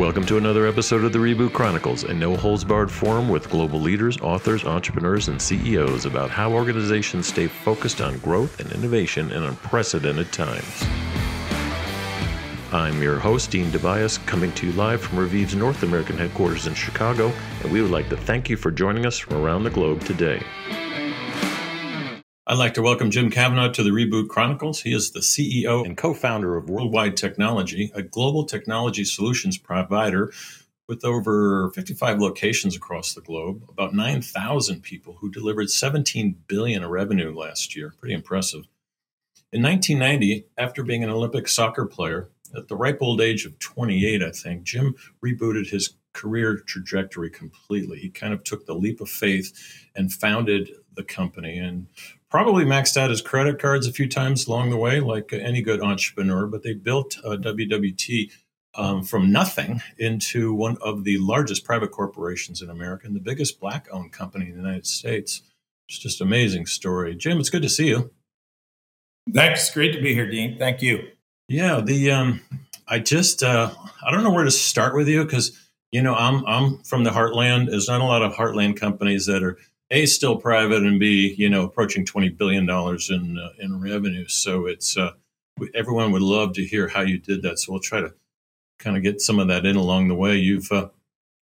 Welcome to another episode of the Reboot Chronicles, a no holds barred forum with global leaders, authors, entrepreneurs, and CEOs about how organizations stay focused on growth and innovation in unprecedented times. I'm your host, Dean DeBiase, coming to you live from Reviv's North American headquarters in Chicago, and we would like to thank you for joining us from around the globe today. I'd like to welcome Jim Kavanaugh to the Reboot Chronicles. He is the CEO and co founder of Worldwide Technology, a global technology solutions provider with over 55 locations across the globe, about 9,000 people who delivered 17 billion in revenue last year. Pretty impressive. In 1990, after being an Olympic soccer player, at the ripe old age of 28, I think, Jim rebooted his career trajectory completely. He kind of took the leap of faith and founded the company and probably maxed out his credit cards a few times along the way, like any good entrepreneur. But they built uh, WWT um, from nothing into one of the largest private corporations in America and the biggest black owned company in the United States. It's just amazing story. Jim, it's good to see you. Thanks. Great to be here, Dean. Thank you. Yeah, the um, I just uh, I don't know where to start with you because you know I'm I'm from the heartland. There's not a lot of heartland companies that are a still private and b you know approaching 20 billion dollars in uh, in revenue. So it's uh, everyone would love to hear how you did that. So we'll try to kind of get some of that in along the way. You've uh,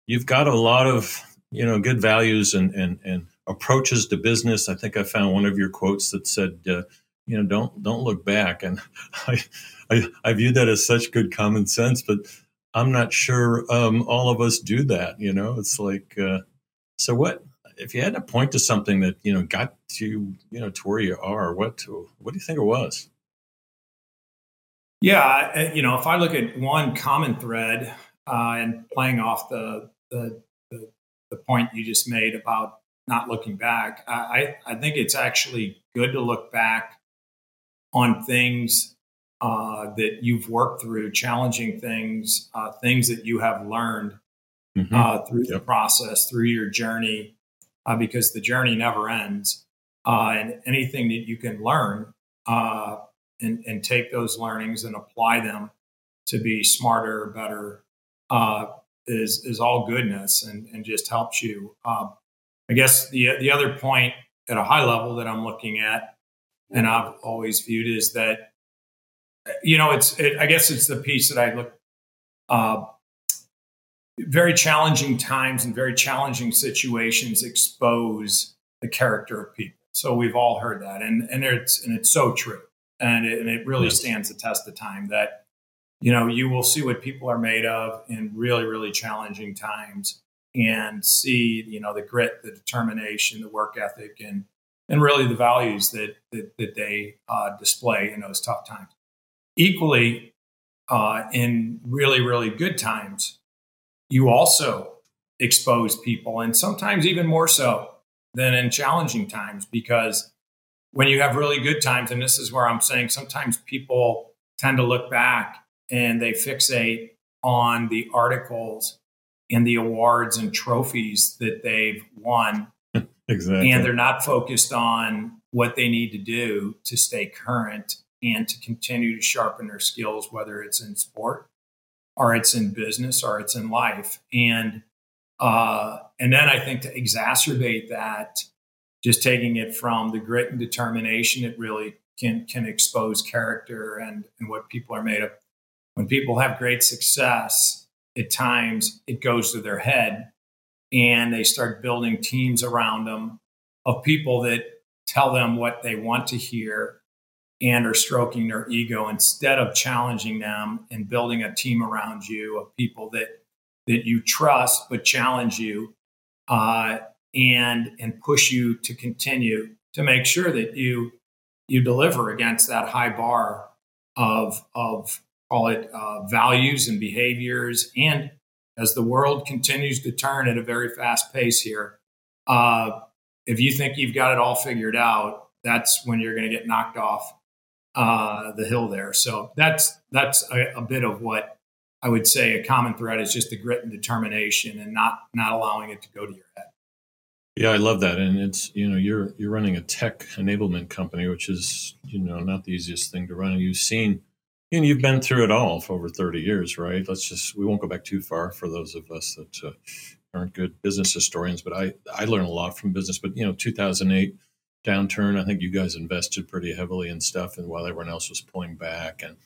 you've got a lot of you know good values and and and approaches to business. I think i found one of your quotes that said uh, you know don't don't look back. And I, I i view that as such good common sense but i'm not sure um, all of us do that you know? It's like uh, so what if you had to point to something that you know got you you know to where you are, what what do you think it was? Yeah, you know, if I look at one common thread uh, and playing off the, the, the the point you just made about not looking back, I I think it's actually good to look back on things uh, that you've worked through, challenging things, uh, things that you have learned mm-hmm. uh, through yep. the process, through your journey, uh, because the journey never ends. Uh, and anything that you can learn uh, and, and, take those learnings and apply them to be smarter, better, uh, is is all goodness and, and just helps you. Um, I guess the the other point at a high level that I'm looking at, and I've always viewed is that you know it's it, I guess it's the piece that I look uh, very challenging times and very challenging situations expose the character of people. So we've all heard that, and and it's and it's so true, and it, and it really yes. stands the test of time that you know you will see what people are made of in really really challenging times, and see you know the grit, the determination, the work ethic, and and really the values that that, that they uh, display in those tough times. Equally, uh, in really really good times, you also expose people, and sometimes even more so than in challenging times, because when you have really good times, and this is where I'm saying sometimes people tend to look back and they fixate on the articles and the awards and trophies that they've won. exactly. And they're not focused on what they need to do to stay current and to continue to sharpen their skills, whether it's in sport or it's in business or it's in life. And uh, and then I think to exacerbate that, just taking it from the grit and determination, it really can can expose character and, and what people are made of. When people have great success, at times it goes to their head and they start building teams around them of people that tell them what they want to hear and are stroking their ego instead of challenging them and building a team around you of people that that you trust but challenge you uh, and and push you to continue to make sure that you you deliver against that high bar of of call it uh, values and behaviors. And as the world continues to turn at a very fast pace here uh, if you think you've got it all figured out that's when you're going to get knocked off uh, the hill there. So that's that's a, a, bit of what I would say a common thread is just the grit and determination, and not not allowing it to go to your head. Yeah, I love that, and it's you know you're you're running a tech enablement company, which is you know not the easiest thing to run. And you've seen And you've been through it all for over 30 years, right? Let's just, we won't go back too far for those of us that uh, aren't good business historians, but I, I learned a lot from business. But, you know, 2008 downturn, I think you guys invested pretty heavily in stuff and while everyone else was pulling back. And,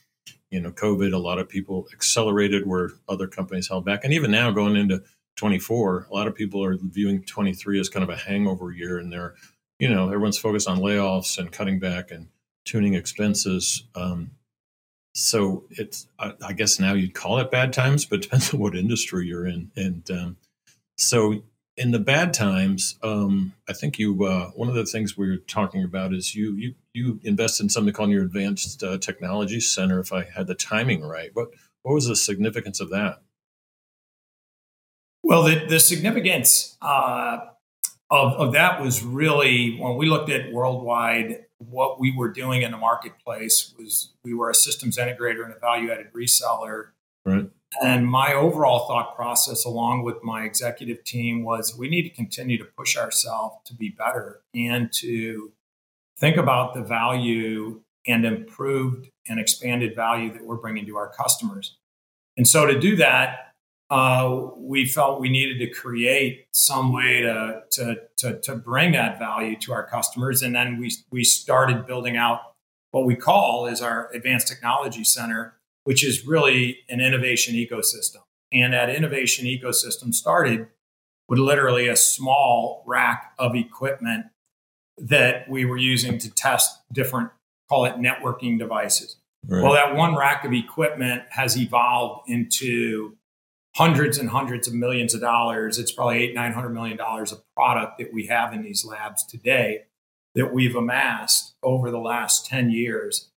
you know, COVID, a lot of people accelerated where other companies held back. And even now going into 24, a lot of people are viewing 23 as kind of a hangover year and they're, you know, everyone's focused on layoffs and cutting back and tuning expenses. Um, so it's I, I, guess now you'd call it bad times, but depends on what industry you're in. And um, so in the bad times, um, I think you uh, one of the things we are talking about is you you you invest in something called your Advanced uh, Technology Center. If I had the timing right, what what was the significance of that? Well, the the significance uh, of of that was really when we looked at worldwide what we were doing in the marketplace was we were a systems integrator and a value added reseller. Right. And my overall thought process, along with my executive team, was we need to continue to push ourselves to be better and to think about the value and improved and expanded value that we're bringing to our customers. And so to do that, uh, we felt we needed to create some way to, to, to, to, bring that value to our customers. And then we, we started building out what we call is our advanced technology center, which is really an innovation ecosystem. And that innovation ecosystem started with literally a small rack of equipment that we were using to test different, call it networking devices. Right. Well, that one rack of equipment has evolved into hundreds and hundreds of millions of dollars. It's probably eight, nine hundred million dollars of product that we have in these labs today that we've amassed over the last 10 years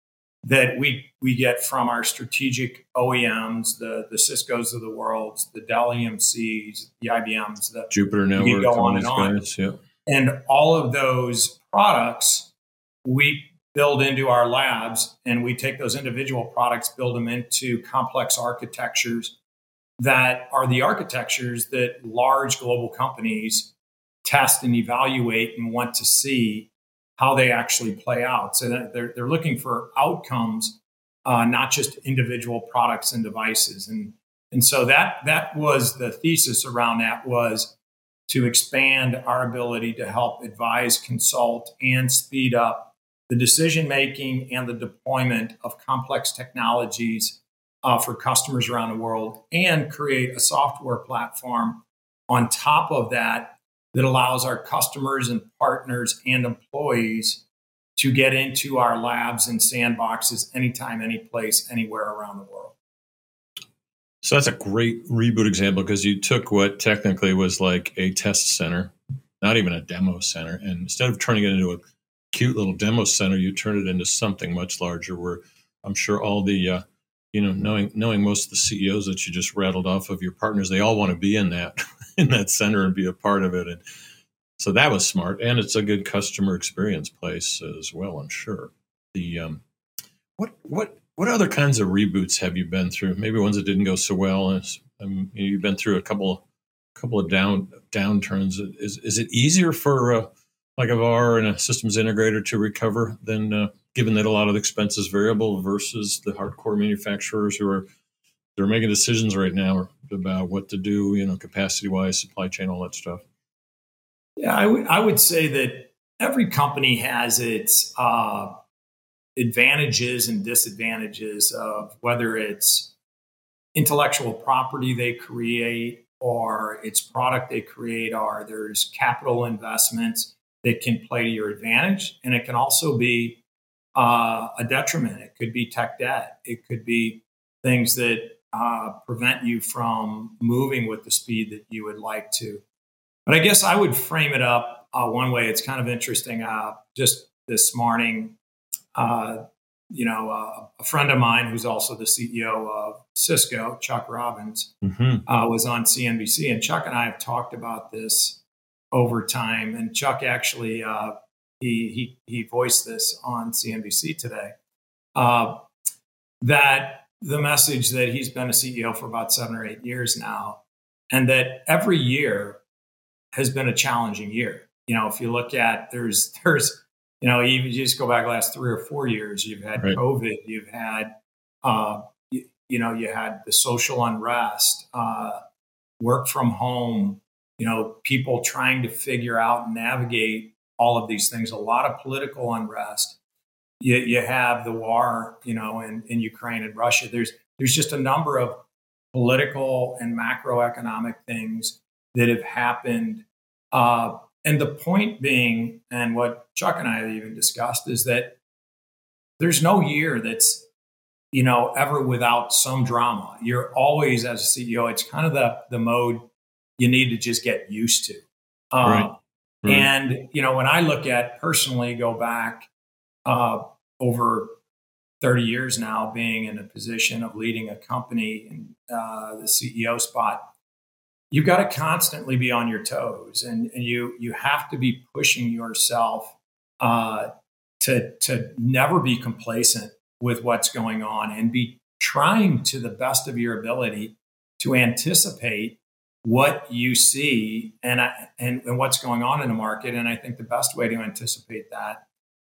that we we get from our strategic OEMs, the the Cisco's of the world, the Dell EMCs, the IBMs, the Juniper Network, go on and on. Guys, yeah. And all of those products we build into our labs and we take those individual products, build them into complex architectures that are the architectures that large global companies test and evaluate and want to see how they actually play out. So they're, they're looking for outcomes, uh, not just individual products and devices. And, and so that, that was the thesis around that was to expand our ability to help advise, consult, and speed up the decision making and the deployment of complex technologies uh, for customers around the world and create a software platform on top of that that allows our customers and partners and employees to get into our labs and sandboxes anytime, any place, anywhere around the world. So that's a great reboot example because you took what technically was like a test center, not even a demo center, and instead of turning it into a cute little demo center, you turned it into something much larger where I'm sure all the uh, you know, knowing knowing most of the CEOs that you just rattled off of your partners, they all want to be in that in that center and be a part of it. And so that was smart, and it's a good customer experience place as well. I'm sure. The um, what what what other kinds of reboots have you been through? Maybe ones that didn't go so well. Um, you've been through a couple couple of down downturns. Is is it easier for uh, like a VAR and a systems integrator to recover than uh, given that a lot of the expense is variable versus the hardcore manufacturers who are they're making decisions right now about what to do, you know, capacity wise, supply chain, all that stuff. Yeah, I, w- I would say that every company has its uh, advantages and disadvantages of whether it's intellectual property they create or it's product they create, or there's capital investments that can play to your advantage. And it can also be uh, a detriment. It could be tech debt. It could be things that uh, prevent you from moving with the speed that you would like to. But I guess I would frame it up uh, one way. It's kind of interesting. Uh, just this morning, uh, you know, uh, a friend of mine who's also the CEO of Cisco, Chuck Robbins, mm-hmm. was on CNBC, and Chuck and I have talked about this over time. And Chuck actually he he he voiced this on CNBC today. Uh, that the message that he's been a CEO for about seven or eight years now, and that every year has been a challenging year. You know, if you look at there's there's you know even you just go back last three or four years, you've had right. COVID, you've had Uh, you, you, know, you had the social unrest, uh, work from home, you know, people trying to figure out and navigate all of these things, a lot of political unrest. You, you have the war, you know, in, in Ukraine and Russia. There's there's just a number of political and macroeconomic things that have happened. Uh, and the point being, and what Chuck and I have even discussed, is that there's no year that's you know ever without some drama. You're always as a CEO. It's kind of the the mode you need to just get used to. Uh, right. right. And you know, when I look at personally, go back uh, over 30 years now, being in a position of leading a company in uh, the CEO spot, you've got to constantly be on your toes, and, and you you have to be pushing yourself uh, to to never be complacent with what's going on, and be trying to the best of your ability to anticipate what you see and, and, and what's going on in the market. And I think the best way to anticipate that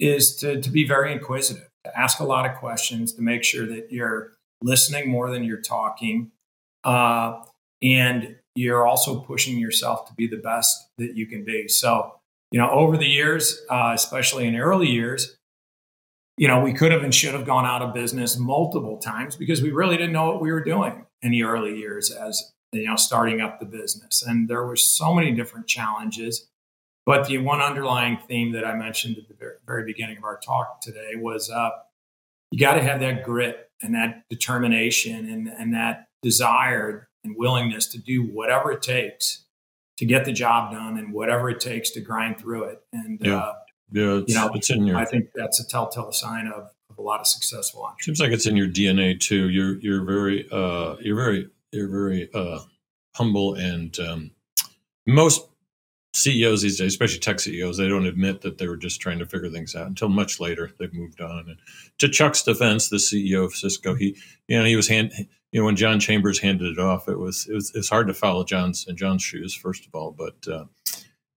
is to, to be very inquisitive, to ask a lot of questions, to make sure that you're listening more than you're talking. Uh, and you're also pushing yourself to be the best that you can be. So, you know, over the years, uh, especially in early years, you know, we could have and should have gone out of business multiple times because we really didn't know what we were doing in the early years as you know, starting up the business. And there were so many different challenges. But the one underlying theme that I mentioned at the very beginning of our talk today was uh, you got to have that grit and that determination and, and that desire and willingness to do whatever it takes to get the job done and whatever it takes to grind through it. And, yeah. Uh, yeah, you know, it's in your. I think that's a telltale sign of, of a lot of successful entrepreneurs. Seems like it's in your DNA too. You're you're very uh, you're very they're very uh, humble and um, most CEOs these days, especially tech CEOs, they don't admit that they were just trying to figure things out until much later they've moved on. And to Chuck's defense, the CEO of Cisco, he you know he was hand you know when John Chambers handed it off, it was it was it's hard to follow John's in John's shoes first of all, but uh,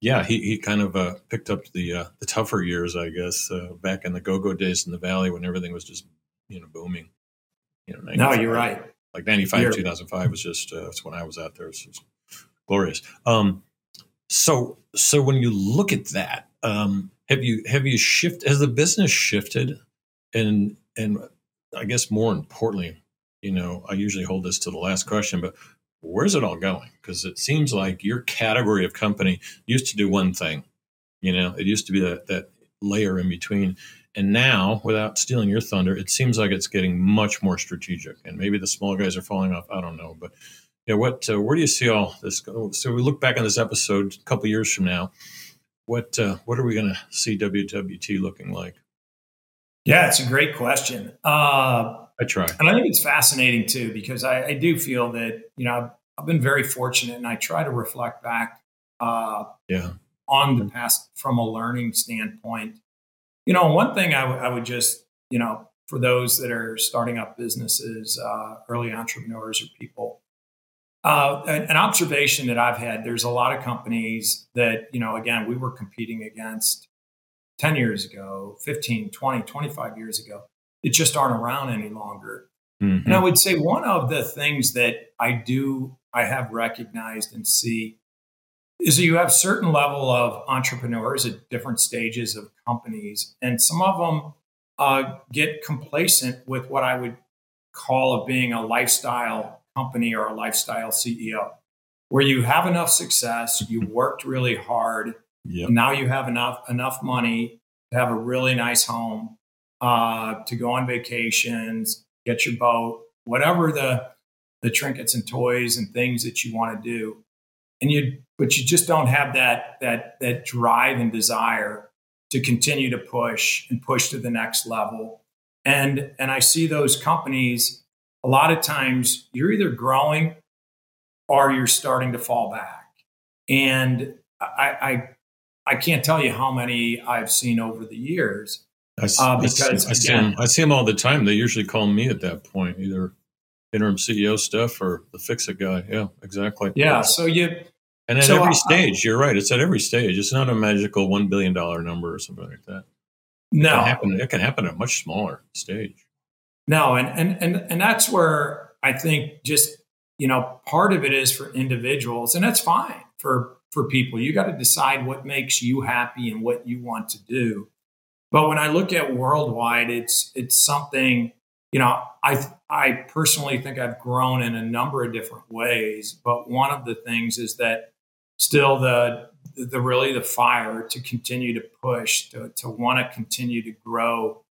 yeah, he he kind of uh, picked up the uh, the tougher years, I guess, uh, back in the go go days in the Valley when everything was just you know booming. You know, no, you're right like 95 2005 was just uh, that's when i was out there it was glorious um, so so when you look at that um, have you have you shifted has the business shifted and and i guess more importantly you know i usually hold this to the last question but where's it all going because it seems like your category of company used to do one thing you know it used to be that that layer in between and now, without stealing your thunder, it seems like it's getting much more strategic. And maybe the small guys are falling off. I don't know, but yeah, what uh, where do you see all this go? So we look back on this episode a couple years from now. What uh, what are we going to see WWT looking like? Yeah, it's a great question. Uh, I try, and I think it's fascinating too because I, I do feel that you know I've, I've, been very fortunate, and I try to reflect back. Uh, yeah. On the past from a learning standpoint, you know, one thing I, w- I would just, you know, for those that are starting up businesses, uh, early entrepreneurs or people, uh, an, an, observation that I've had, there's a lot of companies that, you know, again, we were competing against 10 years ago, 15, 20, 25 years ago, that just aren't around any longer. Mm-hmm. And I would say one of the things that I do, I have recognized and see is that you have certain level of entrepreneurs at different stages of companies, and some of them uh, get complacent with what I would call of being a lifestyle company or a lifestyle CEO, where you have enough success, you worked really hard, yep. now you have enough enough money to have a really nice home, uh, to go on vacations, get your boat, whatever the the trinkets and toys and things that you want to do. And you but you just don't have that that that drive and desire to continue to push and push to the next level. And and i see those companies a lot of times you're either growing or you're starting to fall back and i i, I can't tell you how many i've seen over the years I, uh, because I, see, I, see them, I see them all the time they usually call me at that point either interim ceo stuff or the fix it guy yeah exactly yeah so you and at so every stage, you're right. It's at every stage. It's not a magical one billion dollar number or something like that. No, it can happen. It can happen at a much smaller stage. No, and and and and that's where I think just you know part of it is for individuals, and that's fine for for people. You got to decide what makes you happy and what you want to do. But when I look at worldwide, it's it's something you know I I personally think I've grown in a number of different ways. But one of the things is that still the the really the fire to continue to push to to want to continue to grow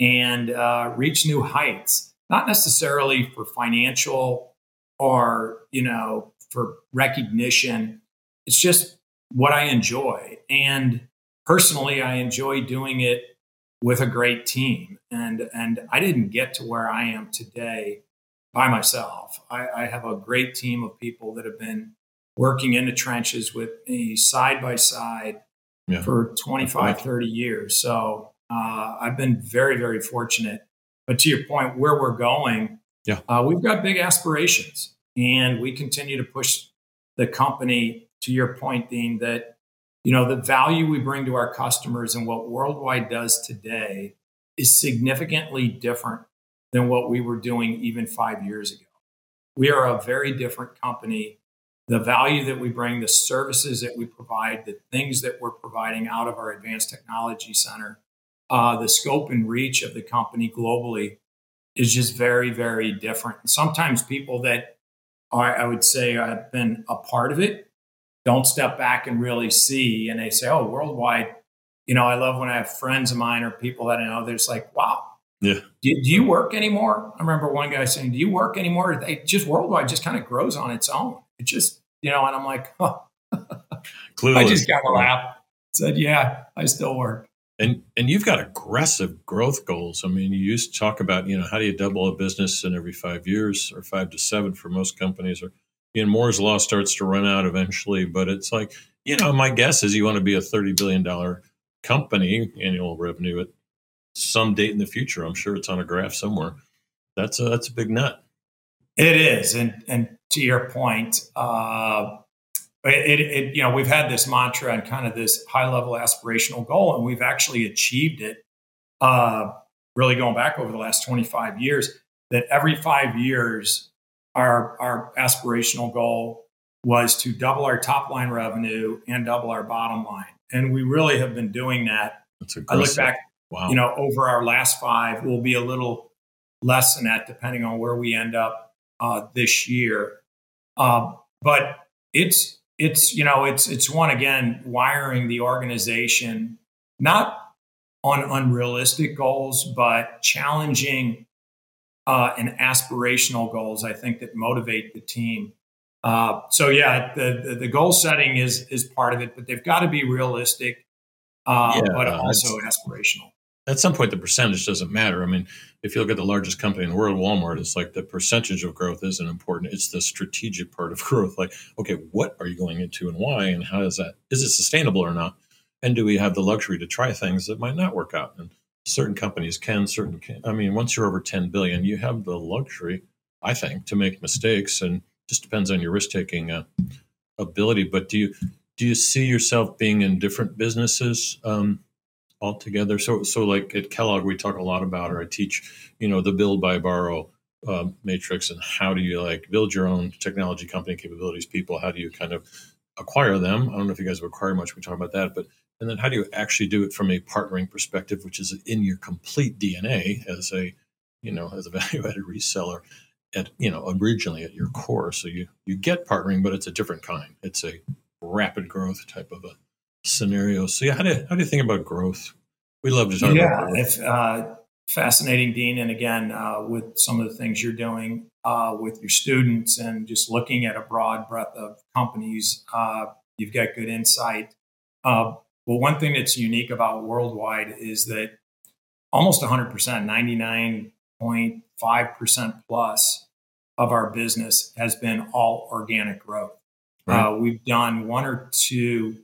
and uh, reach new heights, not necessarily for financial or, you know, for recognition. It's just what I enjoy. And personally, I enjoy doing it with a great team. And, and I didn't get to where I am today by myself. I, I have a great team of people that have been working in the trenches with me side by side yeah. for 25, 30 years. So uh, I've been very, very fortunate. But to your point, where we're going, yeah, uh, we've got big aspirations, and we continue to push the company. To your point, Dean, that you know the value we bring to our customers and what Worldwide does today is significantly different than what we were doing even five years ago. We are a very different company. The value that we bring, the services that we provide, the things that we're providing out of our advanced technology center uh, the scope and reach of the company globally is just very, very different. And sometimes people that are, I would say, have been a part of it don't step back and really see, and they say, "Oh, worldwide." You know, I love when I have friends of mine or people that I know. They're just like, "Wow, yeah. Do, do, you work anymore? I remember one guy saying, "Do you work anymore?" They just worldwide just kind of grows on its own. It just, you know, and I'm like, oh. I just got a laugh. Said, "Yeah, I still work." And and you've got aggressive growth goals. I mean, you used to talk about, you know, how do you double a business in every five years or five to seven for most companies or know, Moore's law starts to run out eventually, but it's like, you know, my guess is you want to be a $30 billion company, annual revenue at some date in the future. I'm sure it's on a graph somewhere. That's a, that's a big nut. It is. And, and to your point, uh, it, it, you know, we've had this mantra and kind of this high level aspirational goal, and we've actually achieved it. Uh, really going back over the last 25 years, that every five years, our our aspirational goal was to double our top line revenue and double our bottom line, and we really have been doing that. I look back, wow. you know, over our last five, we'll be a little less than that depending on where we end up uh, this year. Uh, but it's it's you know it's it's one again wiring the organization not on unrealistic goals but challenging uh, and aspirational goals i think that motivate the team. Uh, so yeah the, the, the goal setting is is part of it but they've got to be realistic uh, yeah, but also aspirational at some point the percentage doesn't matter. I mean, if you look at the largest company in the world, Walmart, it's like the percentage of growth isn't important. It's the strategic part of growth. Like, okay, what are you going into and why, and how is that? Is it sustainable or not? And do we have the luxury to try things that might not work out? And certain companies can, certain can. I mean, once you're over 10 billion, you have the luxury, I think, to make mistakes, and just depends on your risk taking uh, ability. But do you do you see yourself being in different businesses? Um, altogether. So, so like at Kellogg, we talk a lot about, or I teach, you know, the build, buy borrow uh, matrix, and how do you like build your own technology company capabilities? People, how do you kind of acquire them? I don't know if you guys have acquired much. We talk about that, but and then how do you actually do it from a partnering perspective, which is in your complete DNA as a, you know, as a value-added reseller at you know originally at your core. So you you get partnering, but it's a different kind. It's a rapid growth type of a scenarios. So yeah, how do you, how do you think about growth? We love to talk yeah, about growth. It's uh, fascinating, Dean. And again, uh, with some of the things you're doing uh, with your students and just looking at a broad breadth of companies, uh, you've got good insight. Uh, well, one thing that's unique about Worldwide is that almost 100%, 99.5% plus of our business has been all organic growth. Right. Uh, we've done one or two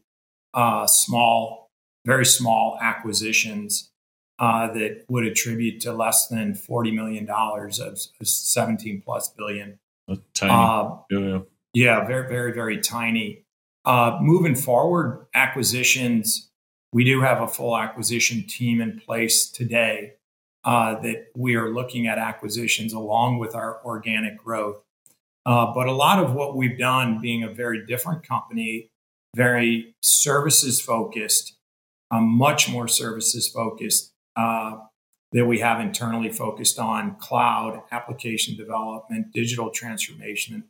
uh, small, very small acquisitions uh, that would attribute to less than forty million dollars of, seventeen plus billion. tiny. Uh, yeah, yeah. yeah, very, very, very tiny. Uh, moving forward, acquisitions. We do have a full acquisition team in place today. uh, that we are looking at acquisitions along with our organic growth. Uh, but a lot of what we've done, being a very different company, very services focused, um, much more services focused uh, that we have internally focused on cloud application development, digital transformation,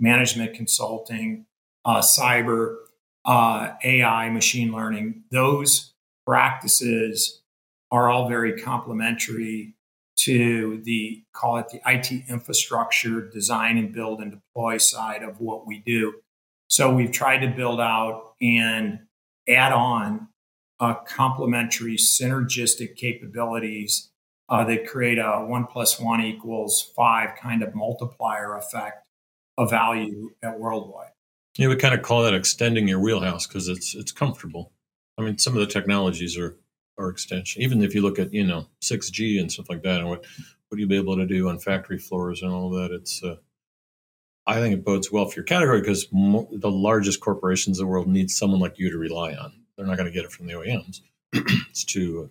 management consulting, uh, cyber, uh, AI, machine learning. Those practices are all very complementary to the call it the IT infrastructure design and build and deploy side of what we do. So we've tried to build out and add on uh, complementary synergistic capabilities uh, that create a one plus one equals five kind of multiplier effect of value at worldwide. Yeah, we kind of call that extending your wheelhouse because it's it's comfortable. I mean, some of the technologies are are extension. Even if you look at you know 6G and stuff like that, and what what you be able to do on factory floors and all that, it's. Uh, I think it bodes well for your category because the largest corporations in the world need someone like you to rely on. They're not going to get it from the OEMs. it's too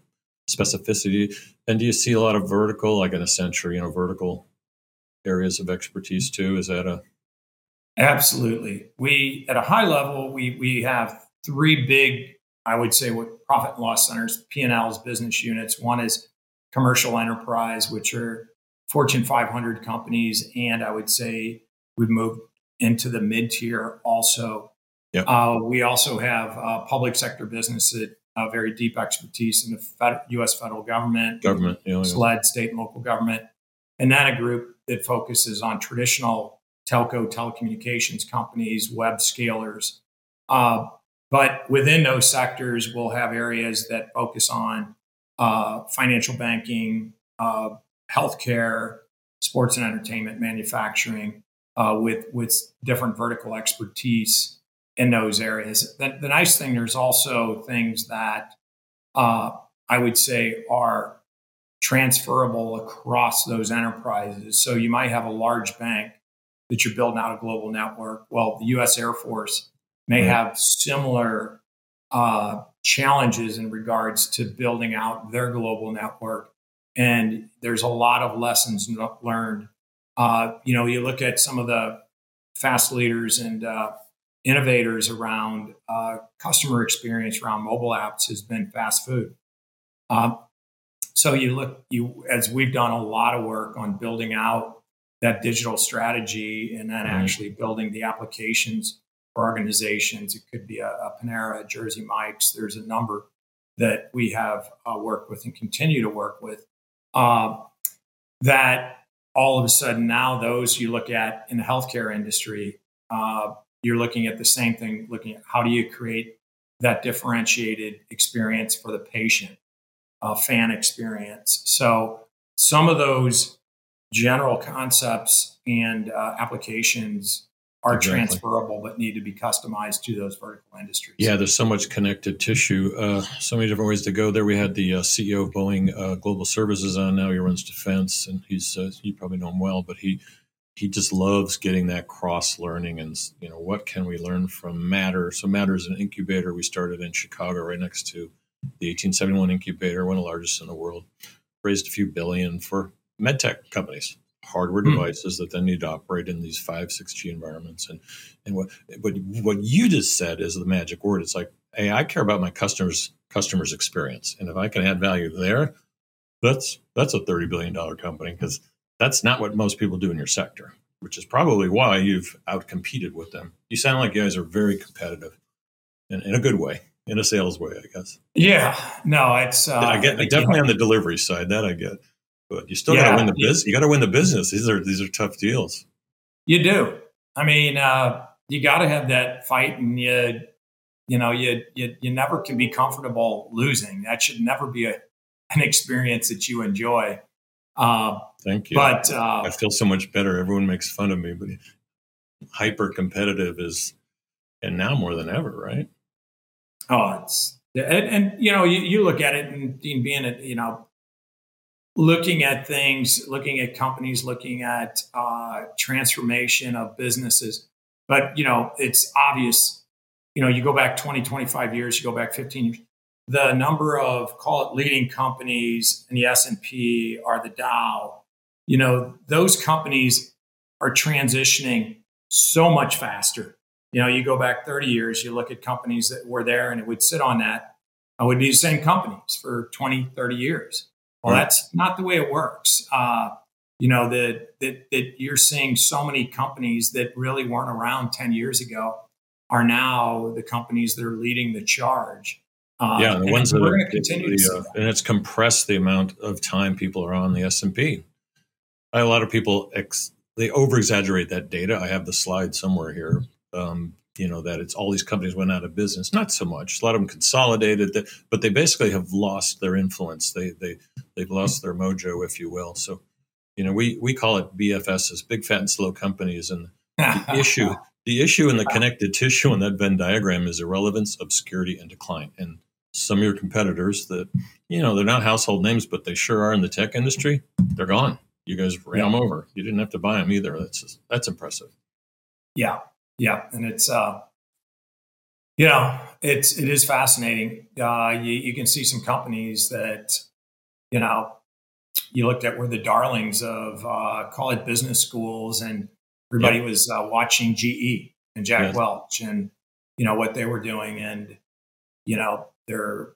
specificity. And do you see a lot of vertical, like in Accenture, you know, vertical areas of expertise too? Is that a Absolutely. We at a high level, we we have three big, I would say, what profit and loss centers, P and L's business units. One is commercial enterprise, which are Fortune 500 companies, and I would say we've moved into the mid tier also. Yep. Uh, we also have uh, public sector business that uh, very deep expertise in the fed- U.S. federal government, government, yeah, yeah. SLED, state and local government, and then a group that focuses on traditional telco telecommunications companies, web scalers. Uh, but within those sectors, we'll have areas that focus on uh, financial banking, uh, healthcare, sports and entertainment, manufacturing, uh, with with different vertical expertise in those areas. The, the nice thing, there's also things that uh, I would say are transferable across those enterprises. So you might have a large bank that you're building out a global network. Well, the U.S. Air Force may right. have similar uh, challenges in regards to building out their global network. And there's a lot of lessons learned. Uh, you know, you look at some of the fast leaders and uh, innovators around uh, customer experience around mobile apps has been fast food. Um, so you look, you as we've done a lot of work on building out that digital strategy and then mm-hmm. actually building the applications for organizations. It could be a, a Panera, Jersey Mike's. There's a number that we have uh, worked with and continue to work with. Uh, that all of a sudden now those you look at in the healthcare industry uh, you're looking at the same thing, looking at how do you create that differentiated experience for the patient, fan experience. So some of those general concepts and uh, applications are exactly. transferable but need to be customized to those vertical industries. Yeah, there's so much connected tissue, uh, so many different ways to go. There, we had the uh, CEO of Boeing uh, Global Services on. Now he runs defense, and he's uh, you probably know him well, but he he just loves getting that cross learning and you know what can we learn from matter so matter is an incubator we started in chicago right next to the 1871 incubator one of the largest in the world raised a few billion for medtech companies hardware hmm. devices that then need to operate in these 5 6g environments and and what but what you just said is the magic word it's like hey i care about my customers customers experience and if i can add value there that's that's a 30 billion dollar company because that's not what most people do in your sector, which is probably why you've outcompeted with them. You sound like you guys are very competitive in, in a good way, in a sales way, I guess. Yeah, no, it's. Uh, I get definitely on the delivery side that I get, but you still yeah, got to win the business. You got to win the business. These are these are tough deals. You do. I mean, uh, you got to have that fight, and you, you know, you, you you never can be comfortable losing. That should never be a an experience that you enjoy. Uh, Thank you. But uh, I feel so much better. Everyone makes fun of me, but hyper competitive is, and now more than ever, right? Oh, it's and, and you know you, you, look at it and being it, you know, looking at things, looking at companies, looking at uh, transformation of businesses. But you know, it's obvious. You know, you go back 20, 25 years, you go back 15 years the number of call it leading companies in the S&P or the Dow, you know, those companies are transitioning so much faster. You know, you go back 30 years, you look at companies that were there and it would sit on that. It would be the same companies for 20, 30 years. Well, right. that's not the way it works. Uh, you know, that, that, that you're seeing so many companies that really weren't around 10 years ago are now the companies that are leading the charge. Uh, yeah, the ones that are going to continue the, uh, and it's compressed the amount of time people are on the S and P. A lot of people ex, they over exaggerate that data. I have the slide somewhere here. Um, you know that it's all these companies went out of business. Not so much. A lot of them consolidated, but they basically have lost their influence. They they they've lost their mojo, if you will. So, you know, we we call it BFSs, big fat and slow companies, and the issue the issue in the connected tissue in that Venn diagram is irrelevance, obscurity, and decline. And some of your competitors that you know they're not household names, but they sure are in the tech industry. They're gone. You guys ran yeah. them over. You didn't have to buy them either. That's just, that's impressive. Yeah, yeah, and it's uh, you know it's it is fascinating. Uh, you, you can see some companies that you know you looked at were the darlings of uh, call it business schools, and everybody was uh, watching GE and Jack yes. Welch and you know what they were doing, and you know they're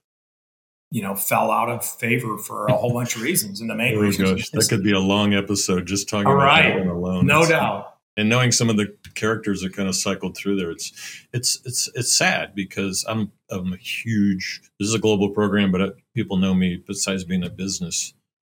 you know fell out of favor for a whole bunch of reasons. And the main oh reason that could be a long episode just talking about right. that alone. No doubt. And knowing some of the characters that kind of cycled through there, it's it's it's it's sad because I'm I'm a huge. This is a global program, but uh, people know me besides being a business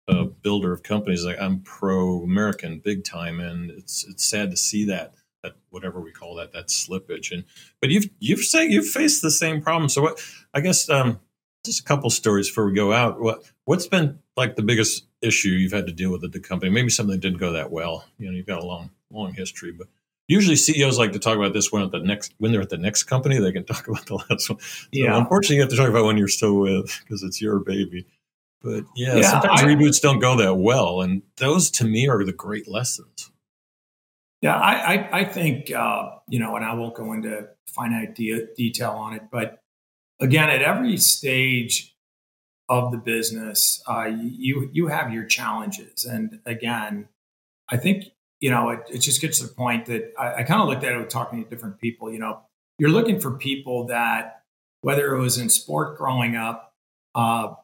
uh, builder of companies. Like I'm pro American, big time, and it's it's sad to see that that whatever we call that that slippage. And but you've you've say you've faced the same problem. So what I guess um, just a couple stories before we go out. What what's been like the biggest issue you've had to deal with at the company? Maybe something that didn't go that well. You know, you've got a long long history, but usually CEOs like to talk about this when at the next when they're at the next company, they can talk about the last one. So yeah. Unfortunately, you have to talk about when you're still with because it's your baby. But yeah, yeah sometimes I, reboots don't go that well, and those to me are the great lessons. Yeah, I I, I think uh, you know, and I won't go into finite de- detail on it, but again, at every stage of the business, uh, you you have your challenges, and again, I think you know it, it just gets to the point that I, I kind of looked at it with talking to different people. You know, you're looking for people that whether it was in sport growing up, uh,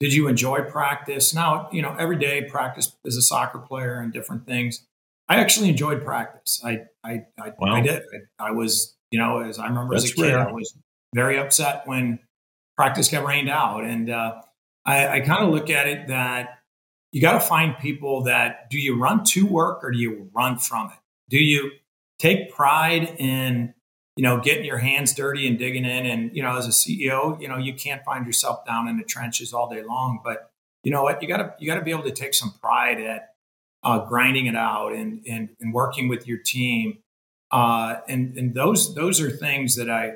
did you enjoy practice? Now, you know, every day practice as a soccer player and different things. I actually enjoyed practice. I I I, wow. I did. I, I, was, you know, as I remember That's as a kid, rare. I was very upset when practice got rained out. And uh, I, I kind of look at it that you got to find people that do you run to work or do you run from it? Do you take pride in you know getting your hands dirty and digging in? And you know, as a CEO, you know you can't find yourself down in the trenches all day long, but you know what? You got to you got to be able to take some pride at uh, grinding it out and, and and working with your team. Uh, and and those those are things that I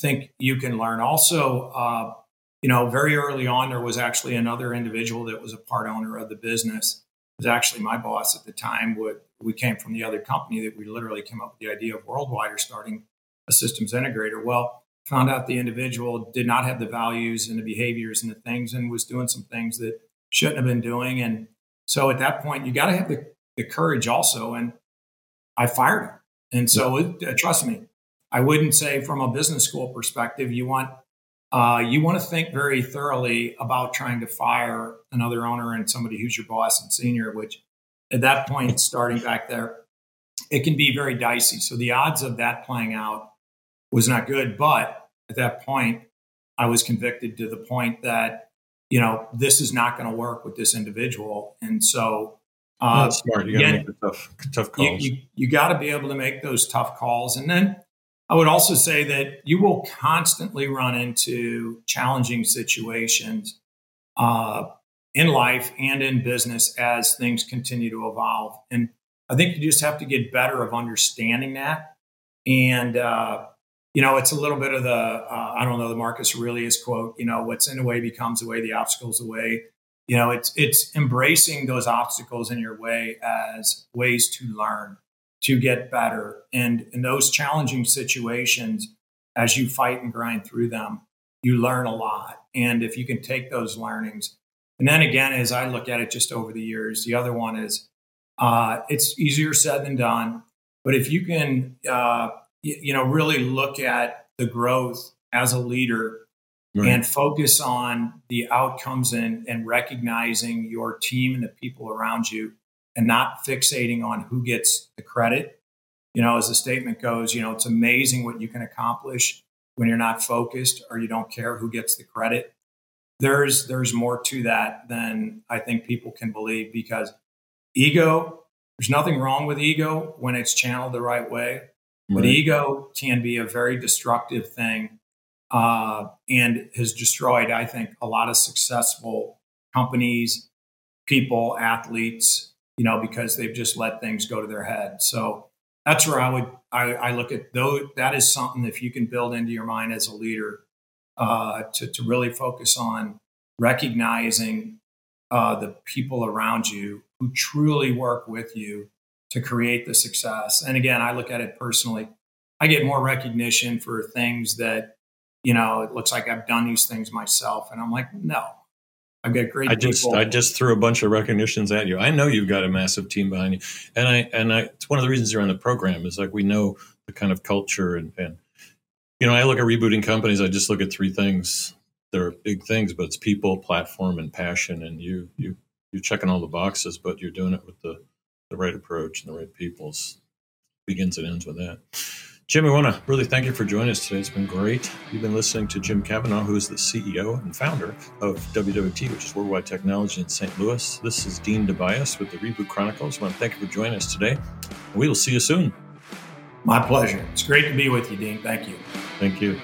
think you can learn. Also, uh, you know, very early on, there was actually another individual that was a part owner of the business. It was actually my boss at the time. Would we came from the other company that we literally came up with the idea of Worldwide or starting a systems integrator. Well, found out the individual did not have the values and the behaviors and the things, and was doing some things that shouldn't have been doing. And so at that point, you got to have the, the courage also. And I fired him. And so, it, uh, trust me, I wouldn't say from a business school perspective, you want uh, you want to think very thoroughly about trying to fire another owner and somebody who's your boss and senior, which at that point, starting back there, it can be very dicey. So the odds of that playing out was not good. But at that point, I was convicted to the point that, you know, this is not going to work with this individual. And so, uh, That's smart. You got to make the tough, tough calls. You, you, you got to be able to make those tough calls. And then I would also say that you will constantly run into challenging situations uh, in life and in business as things continue to evolve. And I think you just have to get better of understanding that. And, uh, you know, it's a little bit of the, uh, I don't know, the Marcus Aurelius quote, you know, what's in the way becomes the way, the obstacles the way. You know, it's, it's embracing those obstacles in your way as ways to learn to get better. And in those challenging situations, as you fight and grind through them, you learn a lot. And if you can take those learnings, and then again, as I look at it just over the years, the other one is uh, it's easier said than done. But if you can, uh, you know, really look at the growth as a leader right. and focus on the outcomes and, and recognizing your team and the people around you and not fixating on who gets the credit. You know, as the statement goes, you know, it's amazing what you can accomplish when you're not focused or you don't care who gets the credit. There's there's more to that than I think people can believe because ego, there's nothing wrong with ego when it's channeled the right way. Right. But ego can be a very destructive thing uh, and has destroyed, I think, a lot of successful companies, people, athletes, you know, because they've just let things go to their head. So that's where I would I, I look at though that is something if you can build into your mind as a leader uh, to to really focus on recognizing uh, the people around you who truly work with you to create the success. And again, I look at it personally. I get more recognition for things that you know, it looks like I've done these things myself. And I'm like, no, I've got great. I just people. I just threw a bunch of recognitions at you. I know you've got a massive team behind you, and I and I. It's one of the reasons you're on the program is like we know the kind of culture and and you know I look at rebooting companies. I just look at three things. They're big things, but it's people, platform, and passion. And you you you're checking all the boxes, but you're doing it with the the right approach and the right people's begins and ends with that. Jim, we want to really thank you for joining us today. It's been great. You've been listening to Jim Kavanaugh, who is the CEO and founder of WWT, which is Worldwide Technology in St. Louis. This is Dean DeBiase with the Reboot Chronicles. I want to thank you for joining us today. We will see you soon. My pleasure. It's great to be with you, Dean. Thank you. Thank you.